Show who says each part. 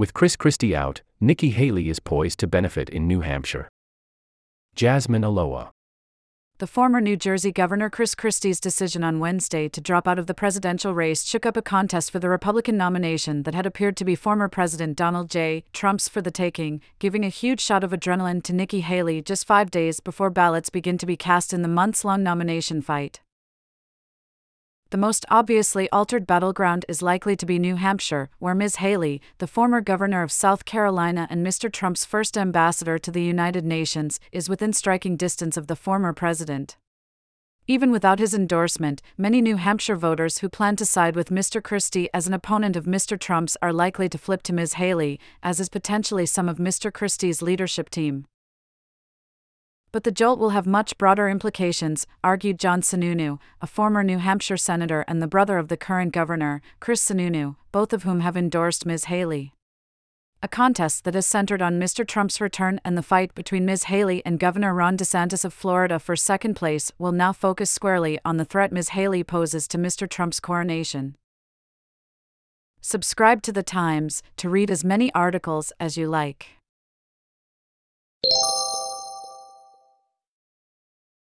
Speaker 1: With Chris Christie out, Nikki Haley is poised to benefit in New Hampshire. Jasmine Aloa.
Speaker 2: The former New Jersey Governor Chris Christie's decision on Wednesday to drop out of the presidential race shook up a contest for the Republican nomination that had appeared to be former President Donald J. Trump's for the taking, giving a huge shot of adrenaline to Nikki Haley just five days before ballots begin to be cast in the months long nomination fight. The most obviously altered battleground is likely to be New Hampshire, where Ms. Haley, the former governor of South Carolina and Mr. Trump's first ambassador to the United Nations, is within striking distance of the former president. Even without his endorsement, many New Hampshire voters who plan to side with Mr. Christie as an opponent of Mr. Trump's are likely to flip to Ms. Haley, as is potentially some of Mr. Christie's leadership team. But the jolt will have much broader implications, argued John Sununu, a former New Hampshire senator and the brother of the current governor, Chris Sununu, both of whom have endorsed Ms. Haley. A contest that is centered on Mr. Trump's return and the fight between Ms. Haley and Governor Ron DeSantis of Florida for second place will now focus squarely on the threat Ms. Haley poses to Mr. Trump's coronation. Subscribe to The Times to read as many articles as you like.